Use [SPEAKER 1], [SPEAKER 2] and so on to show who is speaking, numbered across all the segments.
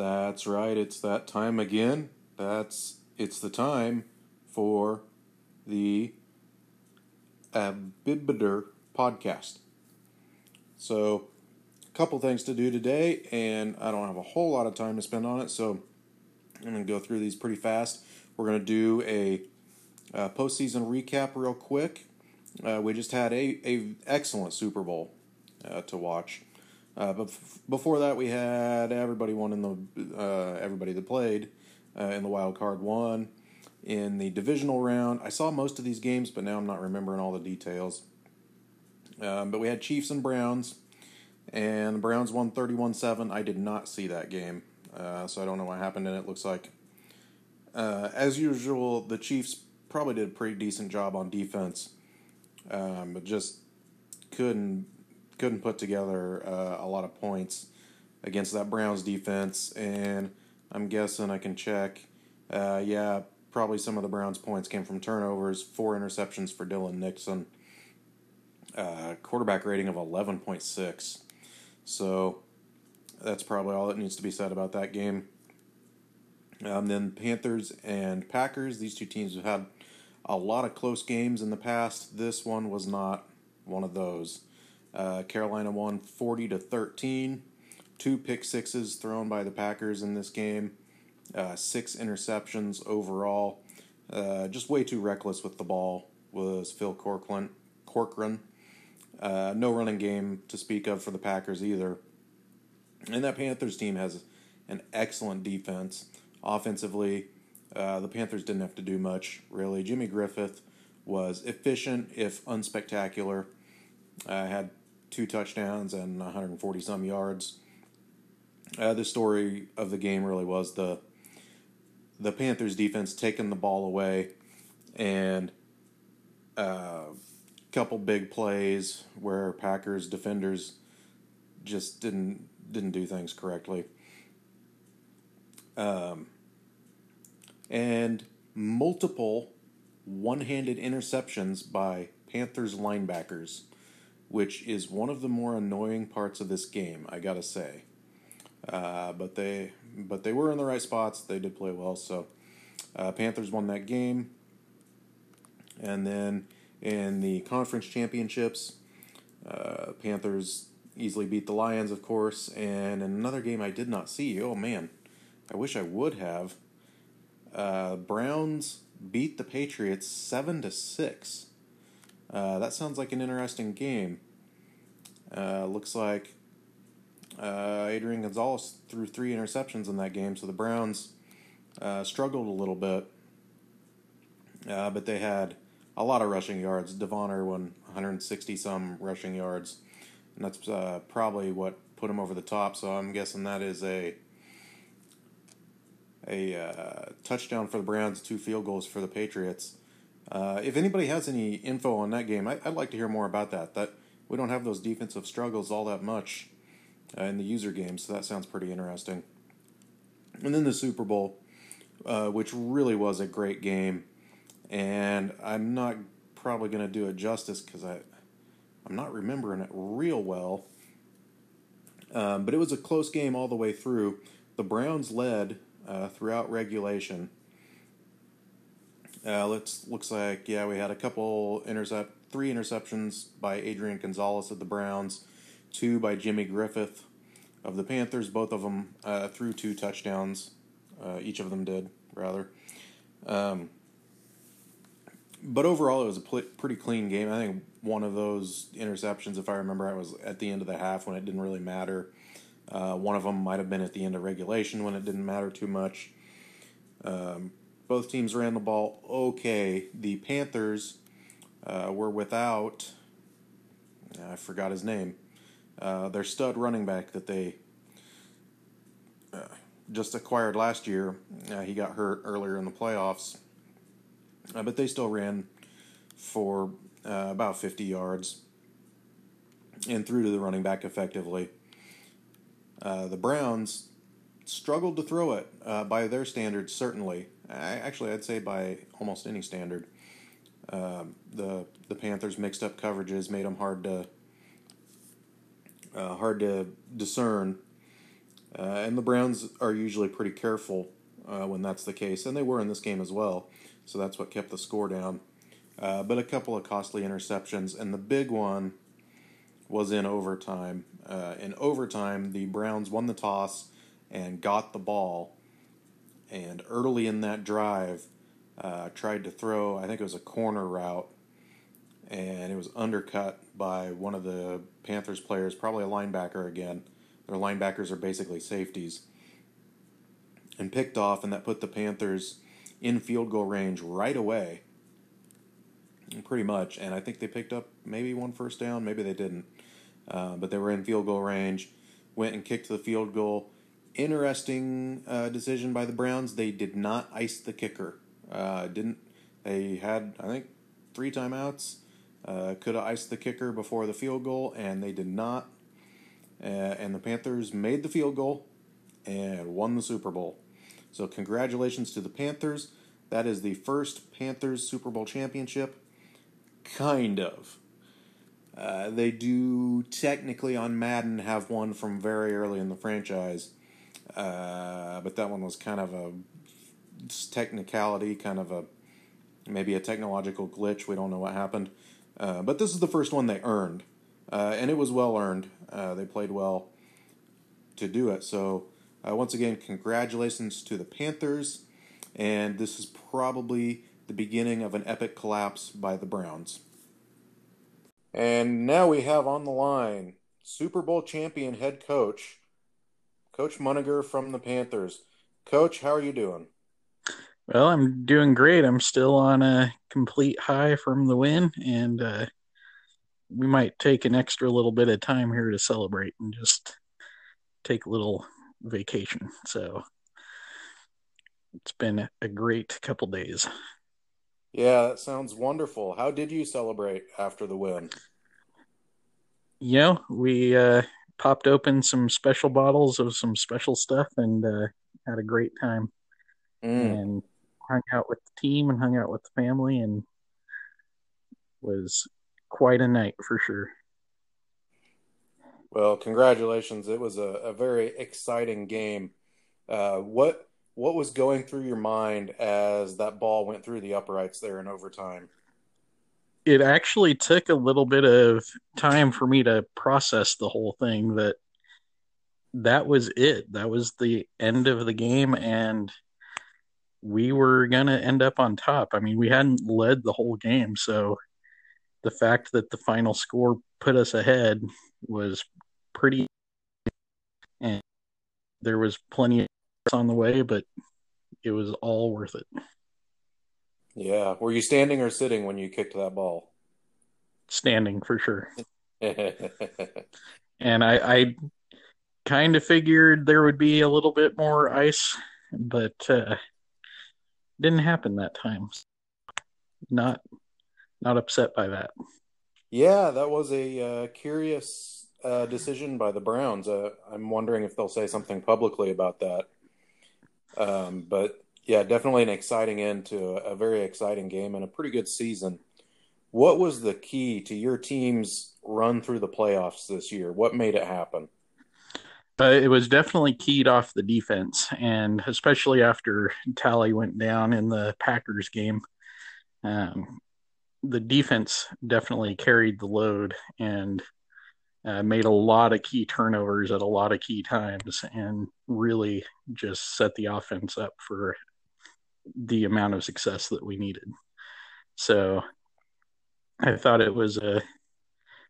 [SPEAKER 1] That's right, it's that time again. That's it's the time for the Abibiter podcast. So, a couple things to do today, and I don't have a whole lot of time to spend on it, so I'm going to go through these pretty fast. We're going to do a, a postseason recap real quick. Uh, we just had a, a excellent Super Bowl uh, to watch. Uh, but f- before that, we had everybody won in the uh, everybody that played uh, in the wild card won in the divisional round. I saw most of these games, but now I'm not remembering all the details. Um, but we had Chiefs and Browns, and the Browns won 31 7. I did not see that game, uh, so I don't know what happened and it. Looks like, uh, as usual, the Chiefs probably did a pretty decent job on defense, um, but just couldn't couldn't put together uh, a lot of points against that Browns defense. And I'm guessing I can check. Uh, yeah, probably some of the Browns' points came from turnovers, four interceptions for Dylan Nixon, uh, quarterback rating of 11.6. So that's probably all that needs to be said about that game. Um, then Panthers and Packers, these two teams have had a lot of close games in the past. This one was not one of those. Uh, Carolina won 40 to 13. Two pick sixes thrown by the Packers in this game. Uh, six interceptions overall. Uh, just way too reckless with the ball was Phil Corcoran. Corcoran. Uh, no running game to speak of for the Packers either. And that Panthers team has an excellent defense. Offensively, uh, the Panthers didn't have to do much, really. Jimmy Griffith was efficient, if unspectacular. Uh, had two touchdowns and 140 some yards. Uh, the story of the game really was the the Panthers defense taking the ball away and a uh, couple big plays where Packers defenders just didn't didn't do things correctly. Um, and multiple one-handed interceptions by Panthers linebackers which is one of the more annoying parts of this game, I gotta say. Uh, but they but they were in the right spots. They did play well. So uh, Panthers won that game, and then in the conference championships, uh, Panthers easily beat the Lions, of course. And in another game I did not see. Oh man, I wish I would have. Uh, Browns beat the Patriots seven to six. Uh, that sounds like an interesting game. Uh, looks like uh, Adrian Gonzalez threw three interceptions in that game, so the Browns uh, struggled a little bit, uh, but they had a lot of rushing yards. Devon Irwin, 160 some rushing yards, and that's uh, probably what put him over the top. So I'm guessing that is a a touchdown for the Browns, two field goals for the Patriots. Uh, if anybody has any info on that game, I, would like to hear more about that. That we don't have those defensive struggles all that much uh, in the user game, so that sounds pretty interesting. And then the Super Bowl, uh, which really was a great game, and I'm not probably going to do it justice because I I'm not remembering it real well. Um, but it was a close game all the way through. The Browns led uh, throughout regulation uh, looks looks like yeah, we had a couple intercept, three interceptions by Adrian Gonzalez of the Browns, two by Jimmy Griffith of the Panthers. Both of them uh, threw two touchdowns. Uh, each of them did rather. Um, but overall, it was a pl- pretty clean game. I think one of those interceptions, if I remember, I was at the end of the half when it didn't really matter. Uh, one of them might have been at the end of regulation when it didn't matter too much. Um, both teams ran the ball okay. The Panthers uh, were without, I forgot his name, uh, their stud running back that they uh, just acquired last year. Uh, he got hurt earlier in the playoffs, uh, but they still ran for uh, about 50 yards and threw to the running back effectively. the Browns struggled to throw it by their standards, certainly. Actually, I'd say by almost any standard. Um, the the Panthers mixed up coverages, made them hard to uh, hard to discern, Uh, and the Browns are usually pretty careful uh, when that's the case, and they were in this game as well. So that's what kept the score down. Uh, but a couple of costly interceptions, and the big one was in overtime. Uh, in overtime, the Browns won the toss and got the ball. And early in that drive, uh, tried to throw, I think it was a corner route, and it was undercut by one of the Panthers players, probably a linebacker again. Their linebackers are basically safeties. And picked off, and that put the Panthers in field goal range right away. Pretty much. And I think they picked up maybe one first down, maybe they didn't. Uh, but they were in field goal range, went and kicked the field goal. Interesting uh, decision by the Browns. They did not ice the kicker. Uh, didn't they had I think three timeouts. Uh, could have iced the kicker before the field goal, and they did not. Uh, and the Panthers made the field goal and won the Super Bowl. So congratulations to the Panthers. That is the first Panthers Super Bowl championship. Kind of. Uh, they do technically on Madden have one from very early in the franchise, uh, but that one was kind of a technicality, kind of a maybe a technological glitch. We don't know what happened, uh, but this is the first one they earned, uh, and it was well earned. Uh, they played well to do it. So once again, congratulations to the Panthers, and this is probably the beginning of an epic collapse by the Browns. And now we have on the line Super Bowl champion head coach, Coach Muniger from the Panthers. Coach, how are you doing?
[SPEAKER 2] Well, I'm doing great. I'm still on a complete high from the win, and uh, we might take an extra little bit of time here to celebrate and just take a little vacation. So it's been a great couple days.
[SPEAKER 1] Yeah, that sounds wonderful. How did you celebrate after the win?
[SPEAKER 2] You know, we uh, popped open some special bottles of some special stuff and uh, had a great time. Mm. And hung out with the team and hung out with the family and was quite a night for sure.
[SPEAKER 1] Well, congratulations! It was a, a very exciting game. Uh, what what was going through your mind as that ball went through the uprights there in overtime?
[SPEAKER 2] It actually took a little bit of time for me to process the whole thing that that was it. That was the end of the game and we were going to end up on top. I mean, we hadn't led the whole game, so the fact that the final score put us ahead was pretty and there was plenty on the way, but it was all worth it.
[SPEAKER 1] Yeah. Were you standing or sitting when you kicked that ball?
[SPEAKER 2] Standing for sure. and I, I kind of figured there would be a little bit more ice, but uh, didn't happen that time. Not not upset by that.
[SPEAKER 1] Yeah, that was a uh, curious uh, decision by the Browns. Uh, I'm wondering if they'll say something publicly about that. Um, but yeah, definitely an exciting end to a, very exciting game and a pretty good season. What was the key to your team's run through the playoffs this year? What made it happen?
[SPEAKER 2] Uh, it was definitely keyed off the defense, and especially after Talley went down in the Packers game, um, the defense definitely carried the load and uh, made a lot of key turnovers at a lot of key times, and really just set the offense up for the amount of success that we needed. So I thought it was a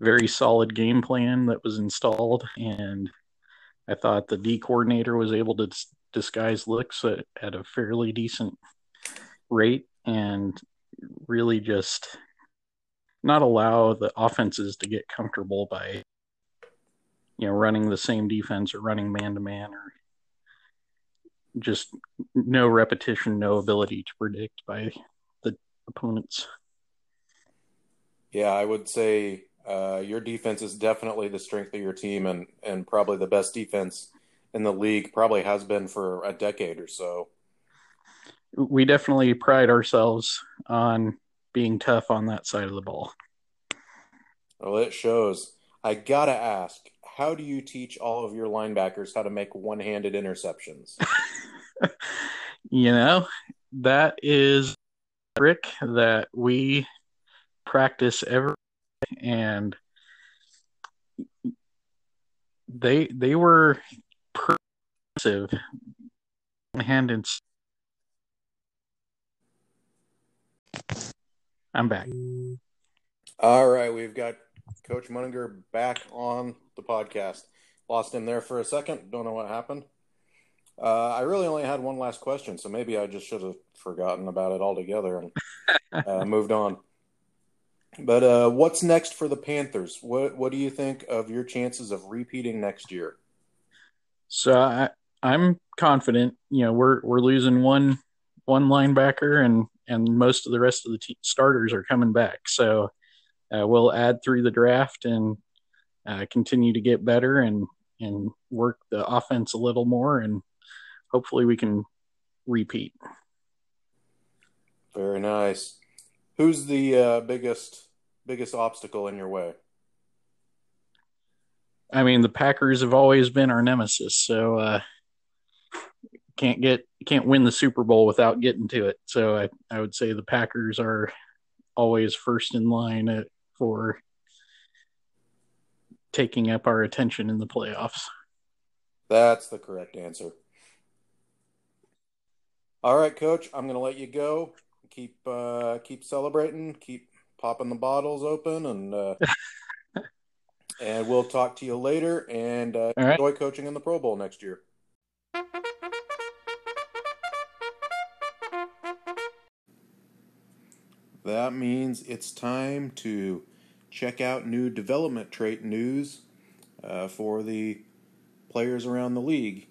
[SPEAKER 2] very solid game plan that was installed, and I thought the D coordinator was able to disguise looks at, at a fairly decent rate and really just not allow the offenses to get comfortable by you know running the same defense or running man to man or just no repetition, no ability to predict by the opponents.
[SPEAKER 1] Yeah, I would say uh, your defense is definitely the strength of your team, and and probably the best defense in the league. Probably has been for a decade or so.
[SPEAKER 2] We definitely pride ourselves on being tough on that side of the ball.
[SPEAKER 1] Well, it shows. I gotta ask, how do you teach all of your linebackers how to make one-handed interceptions?
[SPEAKER 2] you know, that is a trick that we practice every and they they were progressive hand and I'm back. Mm.
[SPEAKER 1] All right, we've got Coach Munninger back on the podcast. Lost him there for a second. Don't know what happened. Uh, I really only had one last question, so maybe I just should have forgotten about it altogether and uh, moved on. But uh, what's next for the Panthers? What What do you think of your chances of repeating next year?
[SPEAKER 2] So I, I'm confident. You know, we're we're losing one one linebacker, and and most of the rest of the starters are coming back. So uh, we'll add through the draft and uh, continue to get better and and work the offense a little more, and hopefully we can repeat.
[SPEAKER 1] Very nice. Who's the uh, biggest biggest obstacle in your way?
[SPEAKER 2] I mean, the Packers have always been our nemesis, so uh, can't get can't win the Super Bowl without getting to it. So I I would say the Packers are always first in line at, for taking up our attention in the playoffs.
[SPEAKER 1] That's the correct answer. All right, coach, I'm going to let you go. Keep uh, keep celebrating, keep popping the bottles open, and uh, and we'll talk to you later. And uh,
[SPEAKER 2] right.
[SPEAKER 1] enjoy coaching in the Pro Bowl next year. That means it's time to check out new development trait news uh, for the players around the league.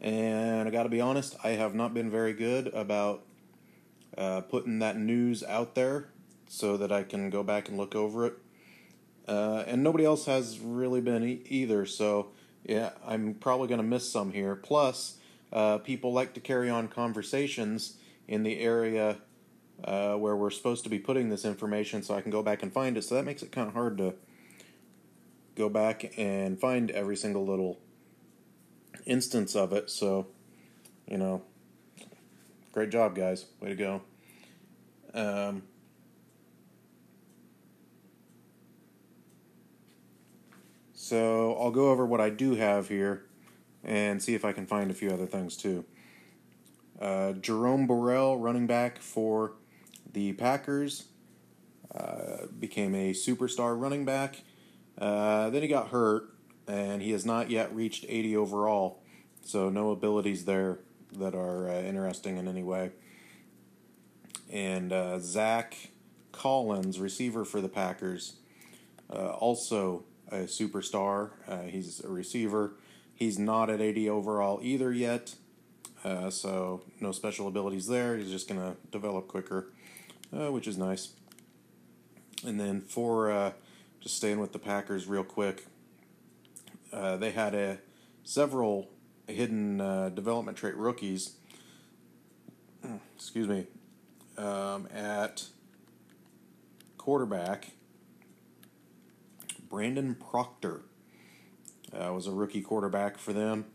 [SPEAKER 1] And I got to be honest, I have not been very good about uh, putting that news out there so that I can go back and look over it. Uh, and nobody else has really been e- either, so yeah, I'm probably going to miss some here. Plus, uh, people like to carry on conversations in the area uh, where we're supposed to be putting this information so I can go back and find it. So that makes it kind of hard to go back and find every single little instance of it. So, you know, great job, guys. Way to go. Um, so I'll go over what I do have here and see if I can find a few other things too. Uh, Jerome Burrell, running back for the Packers, uh, became a superstar running back. Uh, then he got hurt, and he has not yet reached 80 overall, so no abilities there that are uh, interesting in any way. And uh, Zach Collins, receiver for the Packers, uh, also a superstar. Uh, he's a receiver. He's not at 80 overall either yet, so no special abilities there. He's just going to develop quicker, uh, which is nice. And then for uh, just staying with the Packers real quick, uh, they had a several hidden uh, development trait rookies. Excuse me, um, at quarterback. Brandon Proctor uh, was a rookie quarterback for them.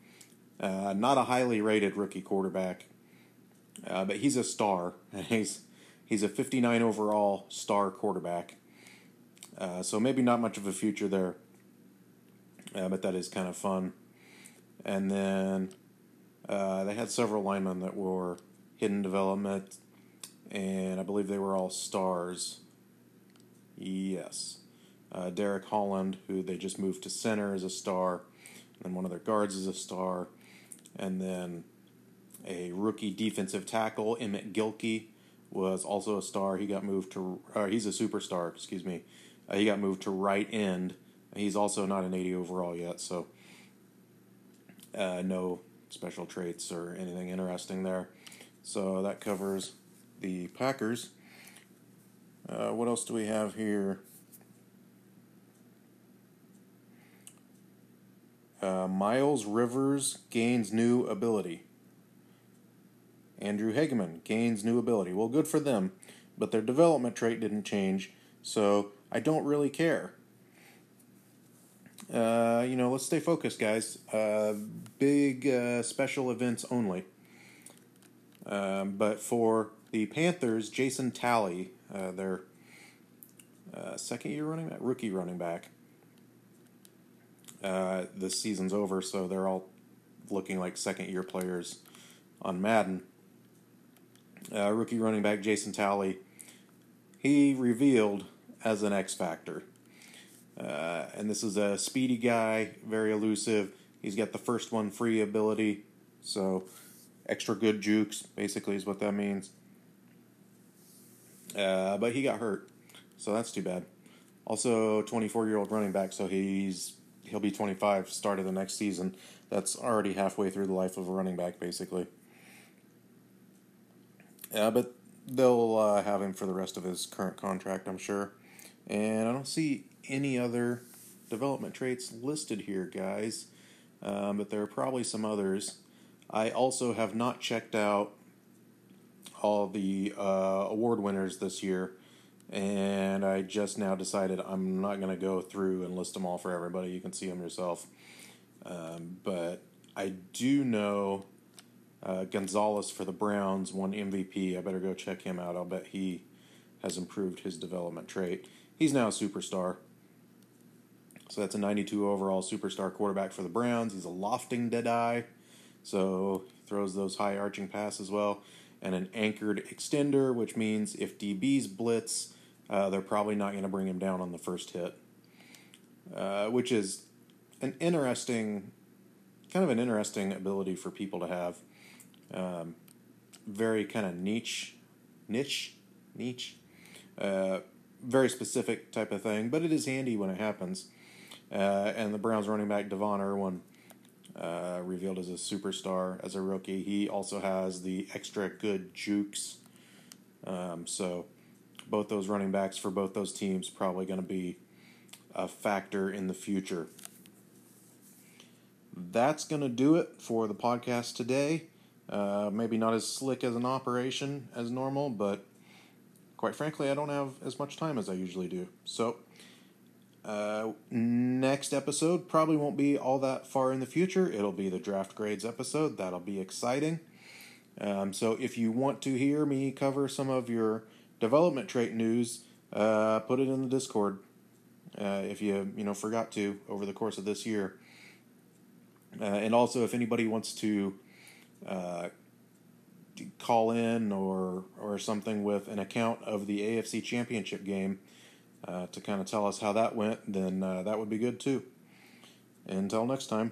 [SPEAKER 1] Uh, not a highly rated rookie quarterback, uh, but he's a star. He's he's a 59 overall star quarterback. Uh, so maybe not much of a future there, uh, but that is kind of fun. And then uh, they had several linemen that were hidden development, and I believe they were all stars. Yes. Uh, Derek Holland, who they just moved to center, is a star. And one of their guards is a star. And then a rookie defensive tackle, Emmett Gilkey, was also a star. He got moved to, or he's a superstar, excuse me. Uh, he got moved to right end. He's also not an 80 overall yet, so uh, no special traits or anything interesting there. So that covers the Packers. Uh, what else do we have here? Uh, Miles Rivers gains new ability. Andrew Hageman gains new ability. Well, good for them, but their development trait didn't change, so I don't really care. Uh, you know, let's stay focused, guys. Uh, big uh, special events only. Um, but for the Panthers, Jason Talley, uh, their uh, second year running back, rookie running back. Uh, this season's over, so they're all looking like second year players on Madden. Uh, rookie running back Jason Talley, he revealed as an X Factor. Uh, and this is a speedy guy, very elusive. He's got the first one free ability, so extra good jukes, basically, is what that means. Uh, but he got hurt, so that's too bad. Also, 24 year old running back, so he's he'll be 25 start of the next season. That's already halfway through the life of a running back, basically. Yeah, but they'll uh, have him for the rest of his current contract, I'm sure. And I don't see any other development traits listed here, guys, um, but there are probably some others. I also have not checked out all the uh, award winners this year, and I just now decided I'm not going to go through and list them all for everybody. You can see them yourself. Um, but I do know uh, Gonzalez for the Browns won MVP. I better go check him out. I'll bet he has improved his development trait. He's now a superstar. So that's a 92 overall superstar quarterback for the Browns. He's a lofting dead eye, so throws those high arching passes well. And an anchored extender, which means if DBs blitz, uh, they're probably not going to bring him down on the first hit, uh, which is an interesting, kind of an interesting ability for people to have. Um, very kind of niche, niche, niche, uh, very specific type of thing, but it is handy when it happens. Uh, and the Browns running back Devon Irwin, uh, revealed as a superstar as a rookie. He also has the extra good jukes. Um, so both those running backs for both those teams probably going to be a factor in the future. That's going to do it for the podcast today. Uh, maybe not as slick as an operation as normal, but quite frankly, I don't have as much time as I usually do. So uh, next episode probably won't be all that far in the future. It'll be the draft grades episode. That'll be exciting. Um, so if you want to hear me cover some of your development trait news, uh, put it in the Discord. Uh, if you you know forgot to over the course of this year, uh, and also if anybody wants to uh, call in or or something with an account of the AFC Championship game uh, to kind of tell us how that went, then uh, that would be good too. Until next time.